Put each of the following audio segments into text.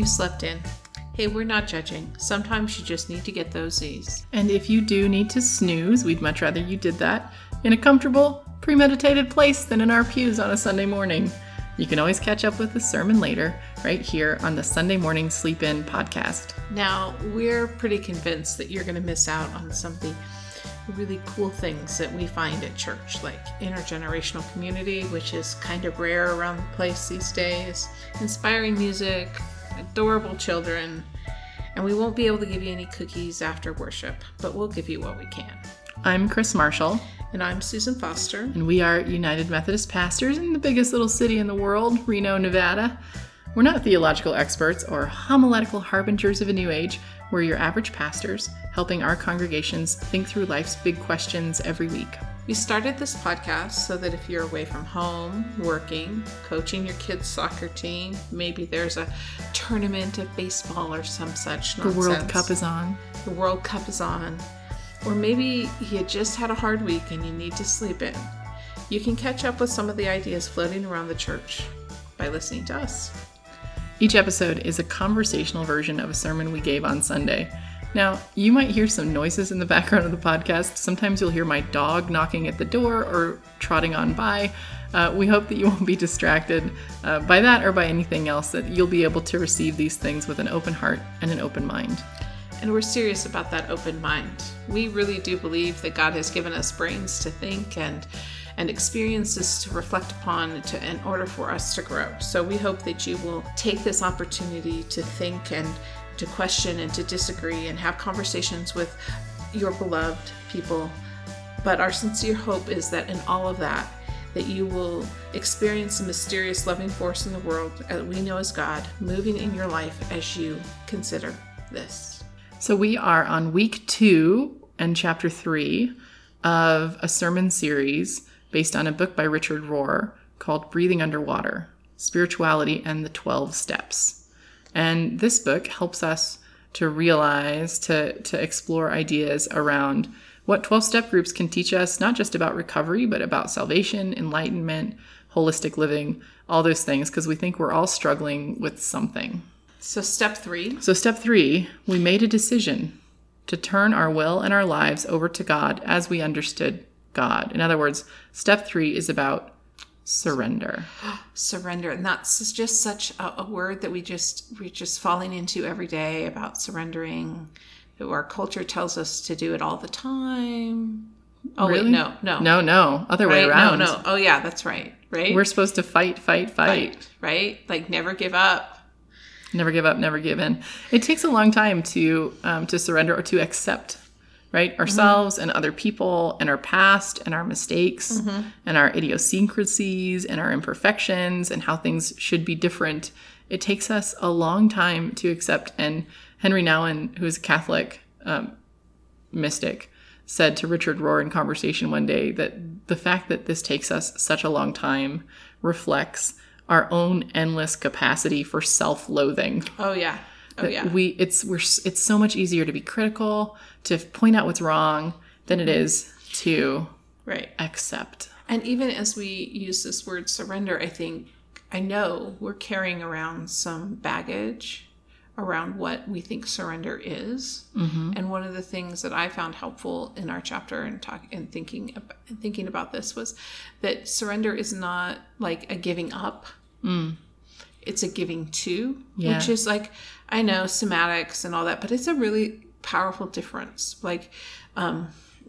you slept in. Hey, we're not judging. Sometimes you just need to get those Z's. And if you do need to snooze, we'd much rather you did that in a comfortable, premeditated place than in our pews on a Sunday morning. You can always catch up with the sermon later, right here on the Sunday Morning Sleep In podcast. Now, we're pretty convinced that you're going to miss out on some of the really cool things that we find at church, like intergenerational community, which is kind of rare around the place these days, inspiring music, adorable children, and we won't be able to give you any cookies after worship, but we'll give you what we can. I'm Kris Marshall, And I'm Susan Foster. and we are United Methodist pastors in the biggest little city in the world, Reno, Nevada. We're not theological experts or homiletical harbingers of a new age. We're your average pastors, helping our congregations think through life's big questions every week. We started this podcast so that if you're away from home, working, coaching your kids' soccer team, maybe there's a tournament of baseball or some such The. World Cup is on. the World Cup is on, or maybe you just had a hard week and you need to sleep in. You can catch up with some of the ideas floating around the church by listening to us. Each episode is a conversational version of a sermon we gave on Sunday. Now, you might hear some noises in the background of the podcast. Sometimes you'll hear my dog knocking at the door or trotting on by. Uh, we hope that you won't be distracted uh, by that or by anything else, that you'll be able to receive these things with an open heart and an open mind. And we're serious about that open mind. We really do believe that God has given us brains to think and and experiences to reflect upon to, in order for us to grow. So we hope that you will take this opportunity to think and to question and to disagree and have conversations with your beloved people. But our sincere hope is that in all of that, that you will experience the mysterious loving force in the world that we know as God moving in your life as you consider this. So, we are on week two and chapter three of a sermon series based on a book by Richard Rohr called Breathing Underwater Spirituality and the 12 Steps. And this book helps us to realize, to, to explore ideas around what 12 step groups can teach us, not just about recovery, but about salvation, enlightenment, holistic living, all those things, because we think we're all struggling with something. So, step three So, step three, we made a decision to turn our will and our lives over to God as we understood God. In other words, step three is about surrender. surrender and that's just such a, a word that we just we're just falling into every day about surrendering our culture tells us to do it all the time oh Really? wait no no No, no, other way around. no no oh yeah that's right right We're supposed to fight, fight, fight. right right like never give up Never give up, never give in. It takes a long time to um, to surrender or to accept, right? Ourselves and other people and our past and our mistakes and our idiosyncrasies and our imperfections and how things should be different. It takes us a long time to accept. And Henry Nouwen, who is a Catholic um, mystic, said to Richard Rohr in conversation one day that the fact that this takes us such a long time reflects our own endless capacity for self-loathing. oh yeah oh yeah We it's we're it's so much easier to be critical, to point out what's wrong than it is to right accept. And even as we use this word surrender, I think, I know we're carrying around some baggage around what we think surrender is. Mm-hmm. And one of the things that I found helpful in our chapter and talk and thinking about, and thinking about this was that surrender is not like a giving up. Mm. It's a giving to, Yeah. which is like I know somatics and all that, but it's a really powerful difference. Like um,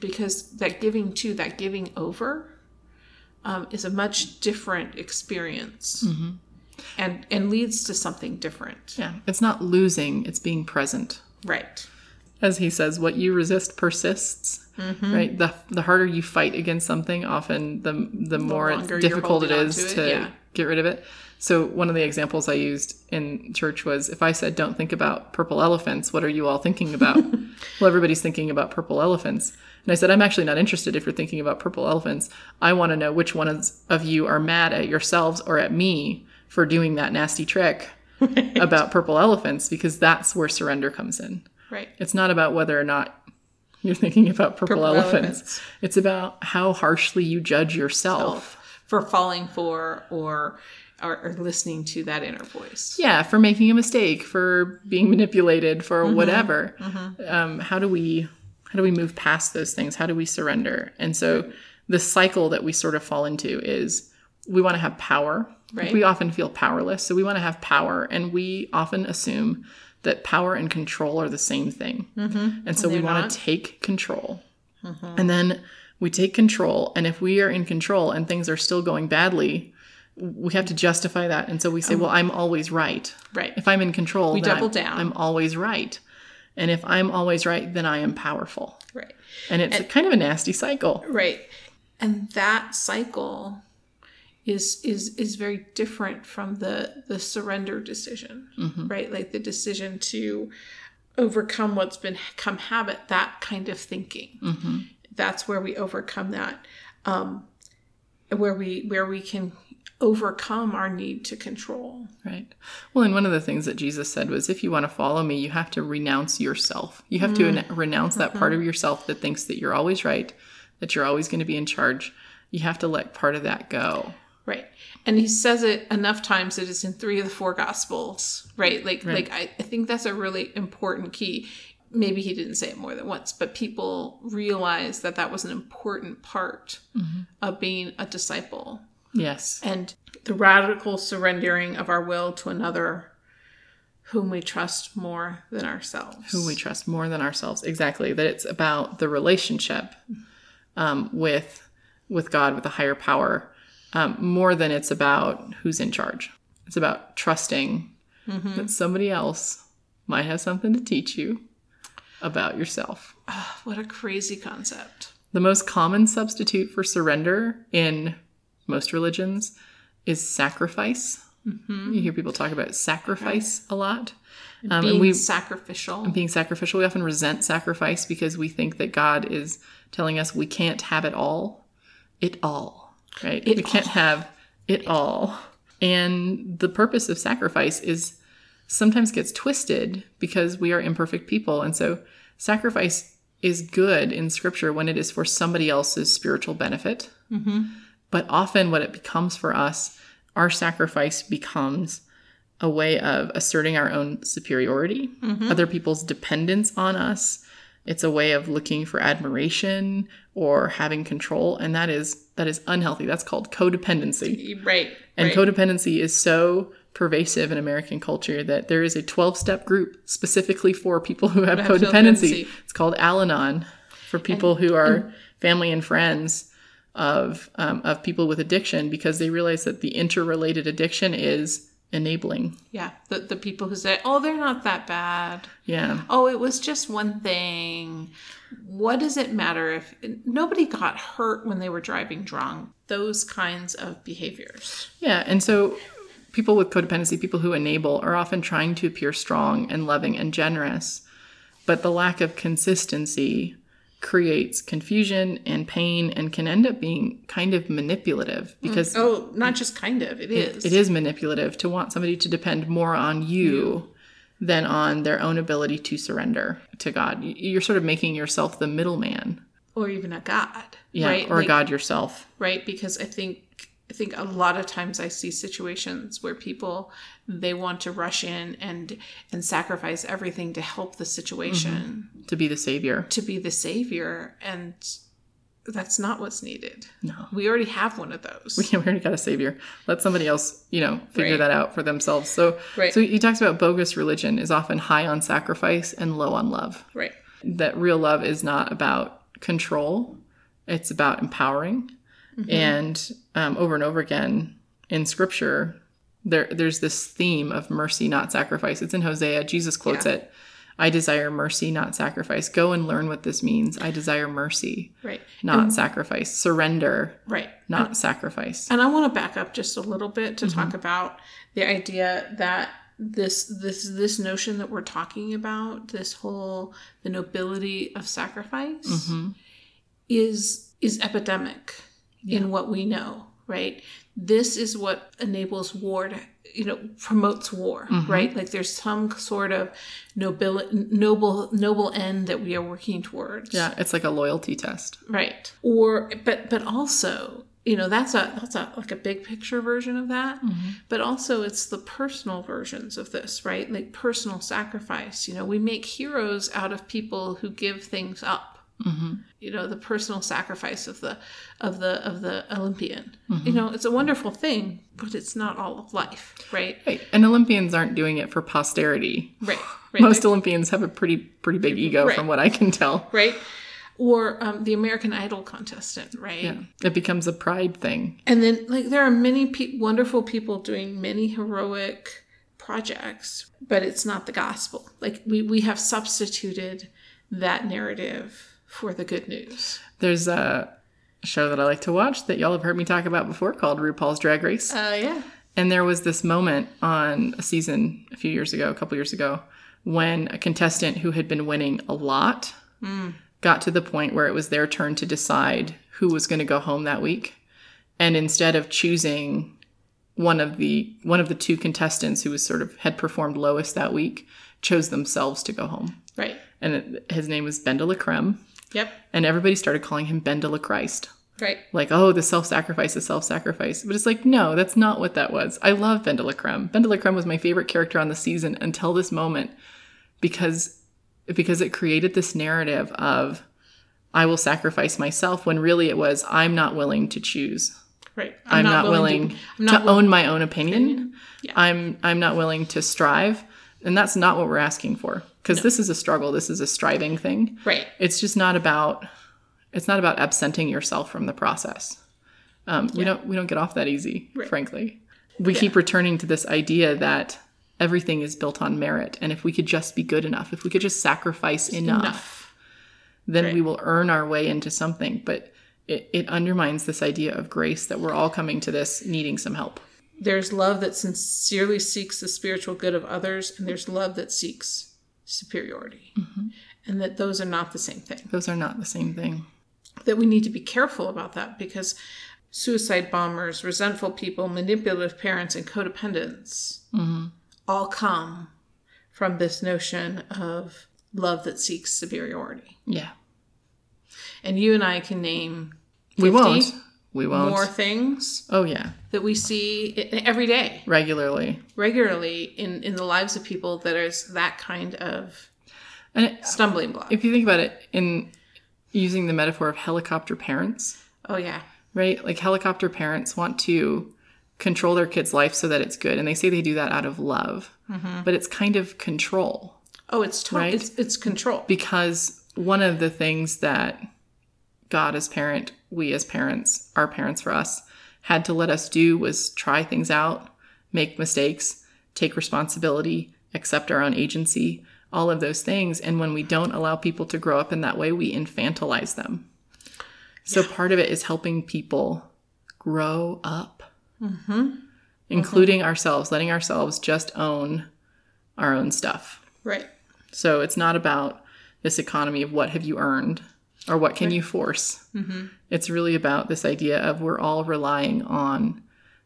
because that giving to, that giving over, um, is a much different experience, and and leads to something different. Yeah, it's not losing, it's being present. Right. As he says, what you resist persists. Mm-hmm. Right? The the harder you fight against something, often the the more it's difficult it is to it, yeah. get rid of it. So one of the examples I used in church was if I said don't think about purple elephants, what are you all thinking about? well, everybody's thinking about purple elephants. And I said I'm actually not interested if you're thinking about purple elephants. I want to know which ones of you are mad at yourselves or at me for doing that nasty trick about purple elephants because that's where surrender comes in. Right. It's not about whether or not you're thinking about purple, Purple elephants. elephants. It's about how harshly you judge yourself. For falling for or or, or listening to that inner voice. Yeah, for making a mistake, for being manipulated, for whatever. Um, how do we how do we move past those things? How do we surrender? And so the cycle that we sort of fall into is we want to have power. Right. We often feel powerless, so we want to have power, and we often assume that power and control are the same thing. Mm-hmm. And so we want to take control. Mm-hmm. And then we take control, and if we are in control and things are still going badly, we have to justify that. And so we say, um, well, I'm always right. Right. If I'm in control, We then double I'm, down. I'm always right. And if I'm always right, then I am powerful. Right. And it's kind of a nasty cycle. Right. And that cycle is is is very different from the the surrender decision. Right? Like the decision to overcome what's been become habit, that kind of thinking. That's where we overcome that. Um where we where we can overcome our need to control. Right. Well, and one of the things that Jesus said was if you want to follow me, you have to renounce yourself. You have to Mm. ren- renounce that part Mm-hmm. of yourself that thinks that you're always right, that you're always going to be in charge. You have to let part of that go. Right. And he says it enough times that it's in three of the four gospels, right? Like like I, I think that's a really important key. Maybe he didn't say it more than once, but people realize that that was an important part of being a disciple. Yes. And the radical surrendering of our will to another whom we trust more than ourselves. Who we trust more than ourselves. Exactly. That it's about the relationship um, with with God, with a higher power, um, more than it's about who's in charge. It's about trusting that somebody else might have something to teach you about yourself. what a crazy concept. The most common substitute for surrender in most religions is sacrifice. You hear people talk about sacrifice a lot. Um, Being and we sacrificial. And being sacrificial, we often resent sacrifice because we think that God is telling us we can't have it all. It all, right? It we can't have it all. And the purpose of sacrifice is sometimes gets twisted because we are imperfect people. And so sacrifice is good in scripture when it is for somebody else's spiritual benefit. Mm-hmm. But often what it becomes for us, our sacrifice becomes a way of asserting our own superiority, mm-hmm. other people's dependence on us. It's a way of looking for admiration or having control, and that is that is unhealthy. That's called codependency. right. And right. codependency is so pervasive in American culture that there is a 12 step group specifically for people who have, have codependency. codependency. It's called Al Anon for people who are family and friends of, um, of people with addiction because they realize that the interrelated addiction is enabling. Yeah, the, the people who say, oh, they're not that bad. Yeah. Oh, it was just one thing. What does it matter if nobody got hurt when they were driving drunk? Those kinds of behaviors. Yeah. And so people with codependency, people who enable, are often trying to appear strong and loving and generous. But the lack of consistency creates confusion and pain and can end up being kind of manipulative mm. because Oh, not just kind of, it is. it is manipulative to want somebody to depend more on you than on their own ability to surrender to God. You're sort of making yourself the middleman. Or even a God. Yeah. Right? Or Like- God yourself. Right? Because I think I think a lot of times I see situations where people they want to rush in and and sacrifice everything to help the situation mm-hmm. To be the savior. to be the savior and that's not what's needed. No. We already have one of those. we already got a savior. Let somebody else, you know, figure Right. that out for themselves. So, Right. so he talks about bogus religion is often high on sacrifice and low on love. right. That real love is not about control; it's about empowering. And um, over and over again in Scripture, there there's this theme of mercy, not sacrifice. It's in Hosea. Jesus quotes Yeah. it. I desire mercy, not sacrifice. Go and learn what this means. I desire mercy, Right. not sacrifice. Surrender, Right. not sacrifice. And I want to back up just a little bit to Mm-hmm. talk about the idea that this this this notion that we're talking about, this whole the nobility of sacrifice Mm-hmm. is is epidemic in what we know, right? This is what enables war to you know promotes war, Mm-hmm. right? Like there's some sort of noble noble noble end that we are working towards. Yeah, it's like a loyalty test. Right. Or but but also you know that's a that's a like a big picture version of that Mm-hmm. but also it's the personal versions of this right like personal sacrifice you know we make heroes out of people who give things up Mm-hmm. you know the personal sacrifice of the of the of the olympian Mm-hmm. you know it's a wonderful thing but it's not all of life right Right. And Olympians aren't doing it for posterity. right right Most Olympians have a pretty pretty big ego Right. from what I can tell. right or um, the american idol contestant right Yeah. It becomes a pride thing. And then, like, there are many pe- wonderful people doing many heroic projects, but it's not the gospel. Like, we, we have substituted that narrative for the good news. There's a show that I like to watch that y'all have heard me talk about before called RuPaul's Drag Race. Uh, yeah. And there was this moment on a season a few years ago, a couple years ago, when a contestant who had been winning a lot got to the point where it was their turn to decide who was going to go home that week. And instead of choosing one of the one of the two contestants who was sort of had performed lowest that week, chose themselves to go home. Right. And it, his name was Ben de la Creme. Yep. And everybody started calling him Ben de la Christ Right. like, oh, the self sacrifice, the self sacrifice. But it's like, no, that's not what that was. I love Ben de la Creme. Ben de la Creme was my favorite character on the season until this moment because because it created this narrative of I will sacrifice myself when really it was I'm not willing to choose. Right. I'm, not, willing, to, to, I'm not willing- own my own opinion. opinion. Yeah. I'm I'm not willing to strive. And that's not what we're asking for. Because this is a struggle. This is a striving thing Right. it's just not about it's not about absenting yourself from the process um, we don't we don't get off that easy Right. frankly we keep returning to this idea that everything is built on merit and if we could just be good enough if we could just sacrifice enough, Enough. then Right. we will earn our way into something but it, it undermines this idea of grace that we're all coming to this needing some help There's love that sincerely seeks the spiritual good of others, and there's love that seeks superiority. Mm-hmm. And that those are not the same thing. those are not the same thing that we need to be careful about that because suicide bombers, resentful people, manipulative parents, and codependents all come from this notion of love that seeks superiority. yeah And you and I can name 50 we won't we won't more things oh yeah that we see every day, regularly regularly in, in the lives of people that is that kind of it, stumbling block. if you think about it in using the metaphor of helicopter parents, oh, yeah. right? Like helicopter parents want to control their kid's life so that it's good. And they say they do that out of love, mm-hmm. but it's kind of control Oh, it's to- Right? it's it's control. because one of the things that God as parent, we as parents, our parents for us, had to let us do was try things out, make mistakes, take responsibility, accept our own agency, all of those things. And when we don't allow people to grow up in that way, we infantilize them. So part of it is helping people grow up, mm-hmm. Mm-hmm. including ourselves, letting ourselves just own our own stuff. Right. So it's not about this economy of what have you earned or what can you force. Mm-hmm. It's really about this idea of we're all relying on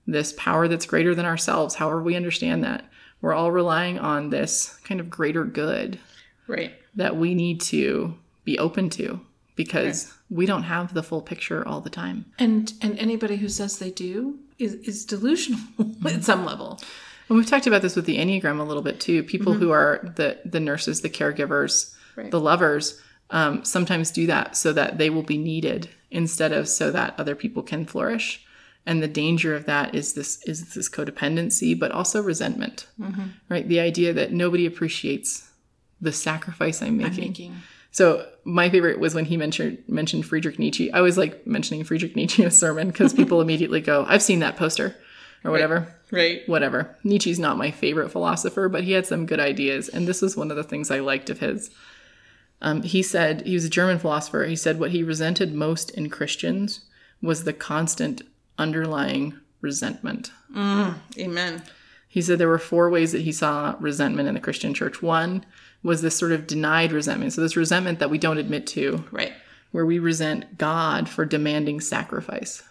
this power that's greater than ourselves, however we understand that. We're all relying on this kind of greater good Right. that we need to be open to because we don't have the full picture all the time. And and anybody who says they do is, is delusional mm-hmm. at some level. And we've talked about this with the Enneagram a little bit too. People mm-hmm. who are the the nurses, the caregivers, Right. the lovers, um, sometimes do that so that they will be needed instead of so that other people can flourish. And the danger of that is this is this codependency, but also resentment, right? The idea that nobody appreciates the sacrifice I'm making. Making So my favorite was when he mentioned mentioned Friedrich Nietzsche. I always like mentioning Friedrich Nietzsche in a sermon because people immediately go, "I've seen that poster," or whatever right. whatever. Nietzsche's not my favorite philosopher, but he had some good ideas, and this was one of the things I liked of his. Um, he said he was a German philosopher. He said what he resented most in Christians was the constant underlying resentment. Amen. He said there were four ways that he saw resentment in the Christian church. One was this sort of denied resentment. So, this resentment that we don't admit to, Right. where we resent God for demanding sacrifice,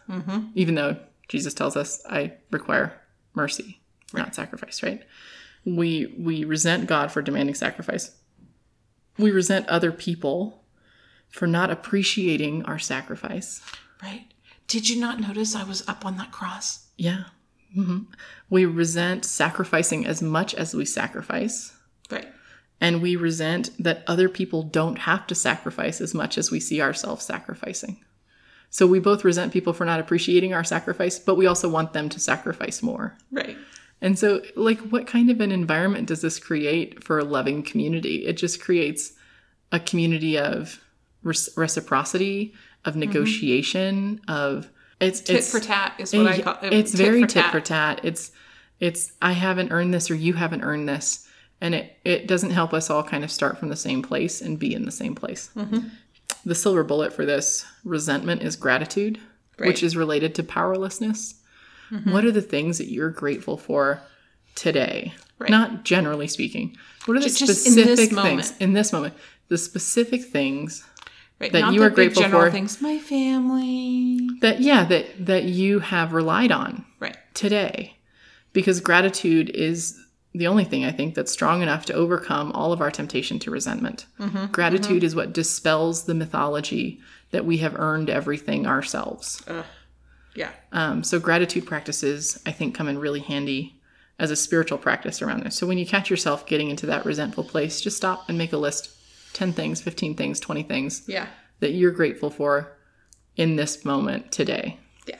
even though Jesus tells us, "I require mercy, not sacrifice." Right? We we resent God for demanding sacrifice. We resent other people for not appreciating our sacrifice. Right. Did you not notice I was up on that cross? Yeah. hmm We resent sacrificing as much as we sacrifice. Right. And we resent that other people don't have to sacrifice as much as we see ourselves sacrificing. So we both resent people for not appreciating our sacrifice, but we also want them to sacrifice more. Right. And so, like, what kind of an environment does this create for a loving community? It just creates a community of reciprocity, of negotiation, of it's Tit it's for tat is what I call it. it's very tit for tat. It's it's I haven't earned this or you haven't earned this, and it it doesn't help us all kind of start from the same place and be in the same place. Mm-hmm. The silver bullet for this resentment is gratitude, Right. which is related to powerlessness. Mm-hmm. What are the things that you're grateful for today? Right. Not generally speaking. What are the Ju- just in specific this things moment. in this moment? The specific things right. that Not you are grateful for. Things. My family. that yeah that that you have relied on Right. today because gratitude is the only thing i think that's strong enough to overcome all of our temptation to resentment Mm-hmm. gratitude is what dispels the mythology that we have earned everything ourselves Yeah. um, so gratitude practices i think come in really handy as a spiritual practice around this so when you catch yourself getting into that resentful place just stop and make a list 10 things 15 things 20 things Yeah. that you're grateful for in this moment today Yeah.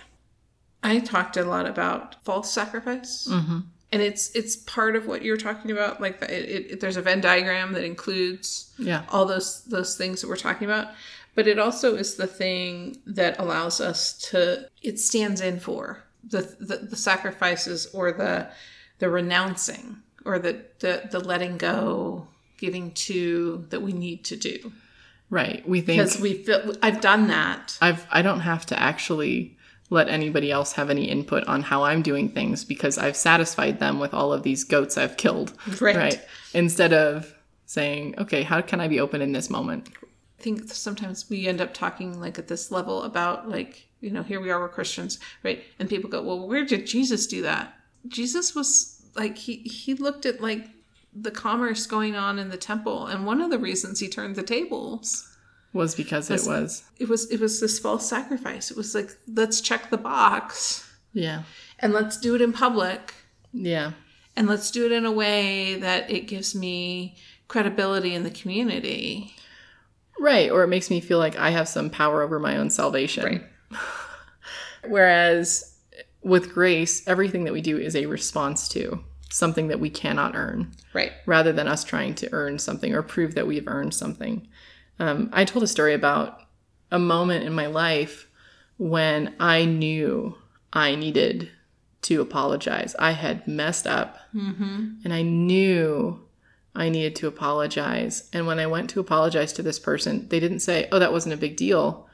I talked a lot about false sacrifice. Mm-hmm. And it's it's part of what you're talking about. Like the, it, it, there's a Venn diagram that includes yeah all those those things that we're talking about, but it also is the thing that allows us to. It stands in for the the, the sacrifices or the the renouncing or the, the the letting go, giving to that we need to do Right. We think because we feel I've done that. I've I don't have to actually let anybody else have any input on how I'm doing things because I've satisfied them with all of these goats I've killed. Right. Instead of saying, okay, how can I be open in this moment? I think sometimes we end up talking like at this level about like you know here we are we're Christians right? And people go well where did Jesus do that? Jesus was like he he looked at like the commerce going on in the temple and one of the reasons he turned the tables Was because it was. it was it was this false sacrifice. It was like let's check the box yeah. and let's do it in public Yeah. and let's do it in a way that it gives me credibility in the community Right. Or it makes me feel like I have some power over my own salvation. Right. Whereas with grace, everything that we do is a response to something that we cannot earn. right rather than us trying to earn something or prove that we've earned something. Um, I told a story about a moment in my life when I knew I needed to apologize. I had messed up and I knew I needed to apologize. And when I went to apologize to this person, they didn't say, Oh, that wasn't a big deal.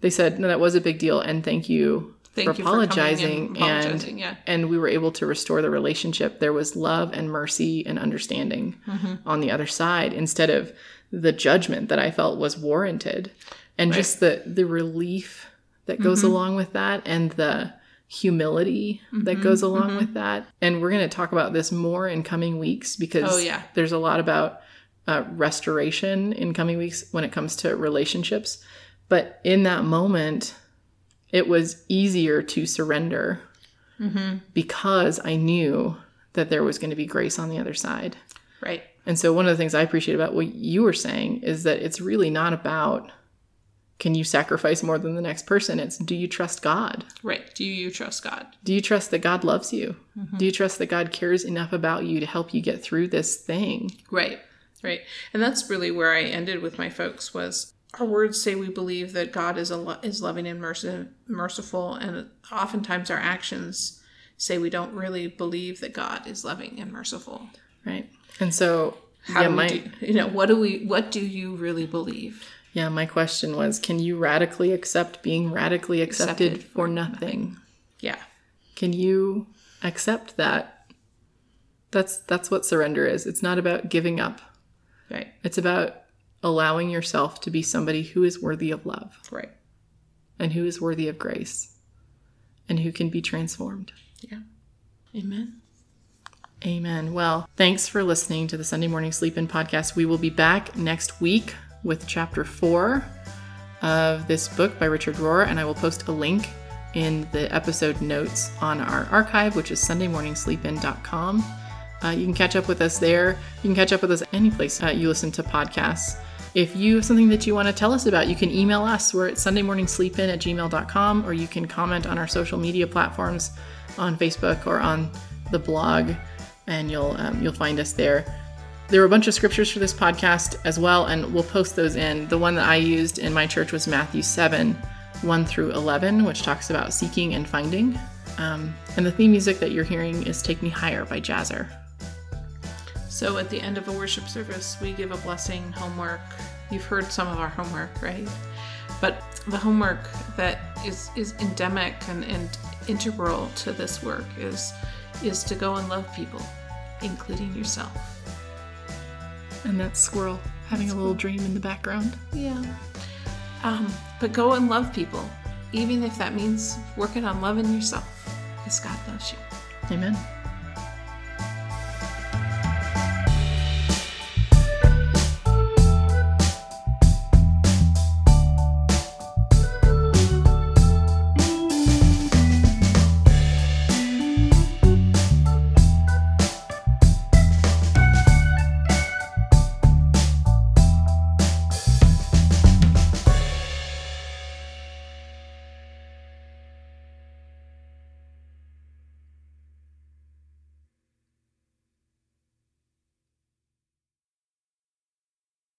They said, No, that was a big deal. And thank you Thank for you for and apologizing. apologizing, and, yeah. and we were able to restore the relationship. There was love and mercy and understanding Mm-hmm. on the other side instead of the judgment that I felt was warranted. And just the, the relief that goes Mm-hmm. along with that and the humility that goes Mm-hmm. along with that. And we're going to talk about this more in coming weeks because Oh, yeah. there's a lot about uh, restoration in coming weeks when it comes to relationships. But in that moment, it was easier to surrender Mm-hmm. because I knew that there was going to be grace on the other side. right And so, one of the things I appreciate about what you were saying is that it's really not about can you sacrifice more than the next person? It's do you trust God? Right. Do you trust God? Do you trust that God loves you? Mm-hmm. Do you trust that God cares enough about you to help you get through this thing? Right. Right. And that's really where I ended with my folks was our words say we believe that God is a lo- is loving and mercy, merciful and oftentimes our actions say we don't really believe that God is loving and merciful. Right. And so, How yeah, do we my, do, you know, what do we what do you really believe? Yeah, my question was can you radically accept being radically accepted, Accepted for nothing? Yeah. Can you accept that? That's that's what surrender is. It's not about giving up. Right. It's about allowing yourself to be somebody who is worthy of love Right. and who is worthy of grace and who can be transformed. Yeah. Amen. Amen. Well, thanks for listening to the Sunday Morning Sleep In podcast. We will be back next week with chapter four of this book by Richard Rohr, and I will post a link in the episode notes on our archive, which is sundaymorningsleepin.com. Uh, you can catch up with us there. You can catch up with us any place uh, you listen to podcasts. If you have something that you want to tell us about, you can email us. We're at sundaymorningsleepin at gmail.com, or you can comment on our social media platforms on Facebook or on the blog, and you'll um, you'll find us there. There were a bunch of scriptures for this podcast as well, and we'll post those in. The one that I used in my church was Matthew 7, 1 through 11, which talks about seeking and finding. Um, and the theme music that you're hearing is Take Me Higher by Jahzzar. So at the end of a worship service, we give a blessing homework. You've heard some of our homework, right? But the homework that is, is endemic and, and integral to this work is is to go and love people, including yourself. And that Squirrel having a little dream in the background. Yeah. Um, but go and love people, even if that means working on loving yourself, because God loves you. Amen.